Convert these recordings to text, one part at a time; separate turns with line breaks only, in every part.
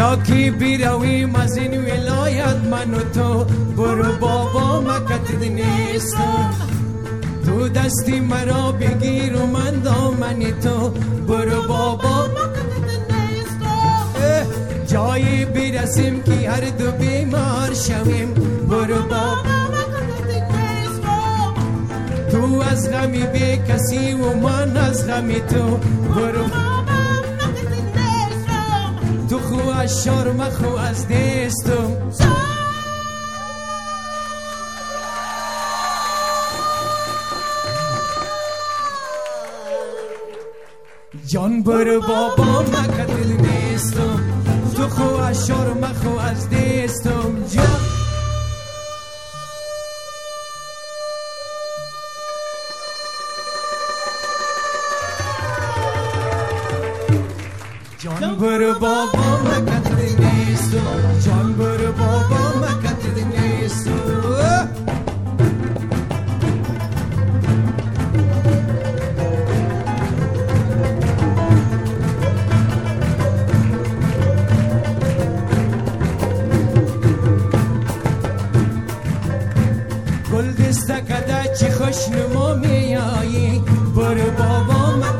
کی بیرویم از ولایت من تو. برو بابا مکت نیستم تو دستی مرا بگیر و من دامنی تو. برو بابا جایی برسیم که هر دو بیمار شویم. برو بابا تو از غمی بی کسی و من از غمی تو. برو تو خو از شرم خو از دستم جان برو بابا مکتل نیستم تو خو از شرم خو از دستم جان جان برو بابا مکتل نیستم جان برو بابا مکتل نیستم گل دسته چی خوش نما میایی. برو بابا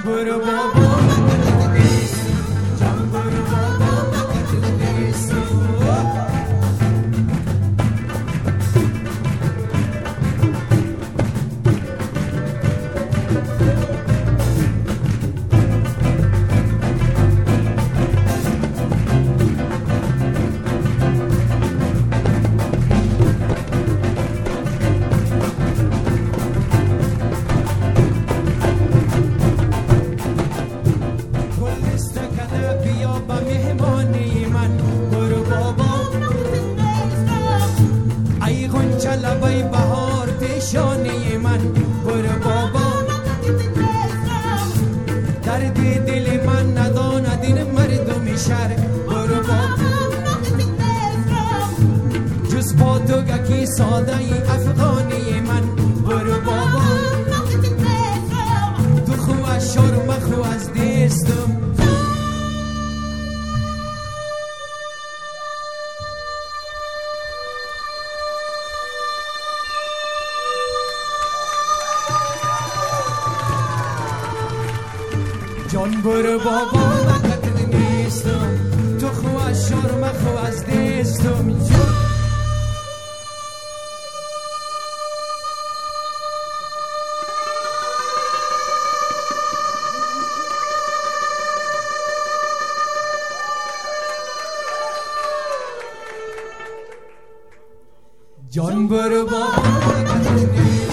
جان برو بابا درد دل من نداند این مردم شهر برو بابا جز با تو گکی ساده افغانی من. جان برو بابا مکت نیستم تو خو از شرم خو از دستم جان برو بابا مکت نیستم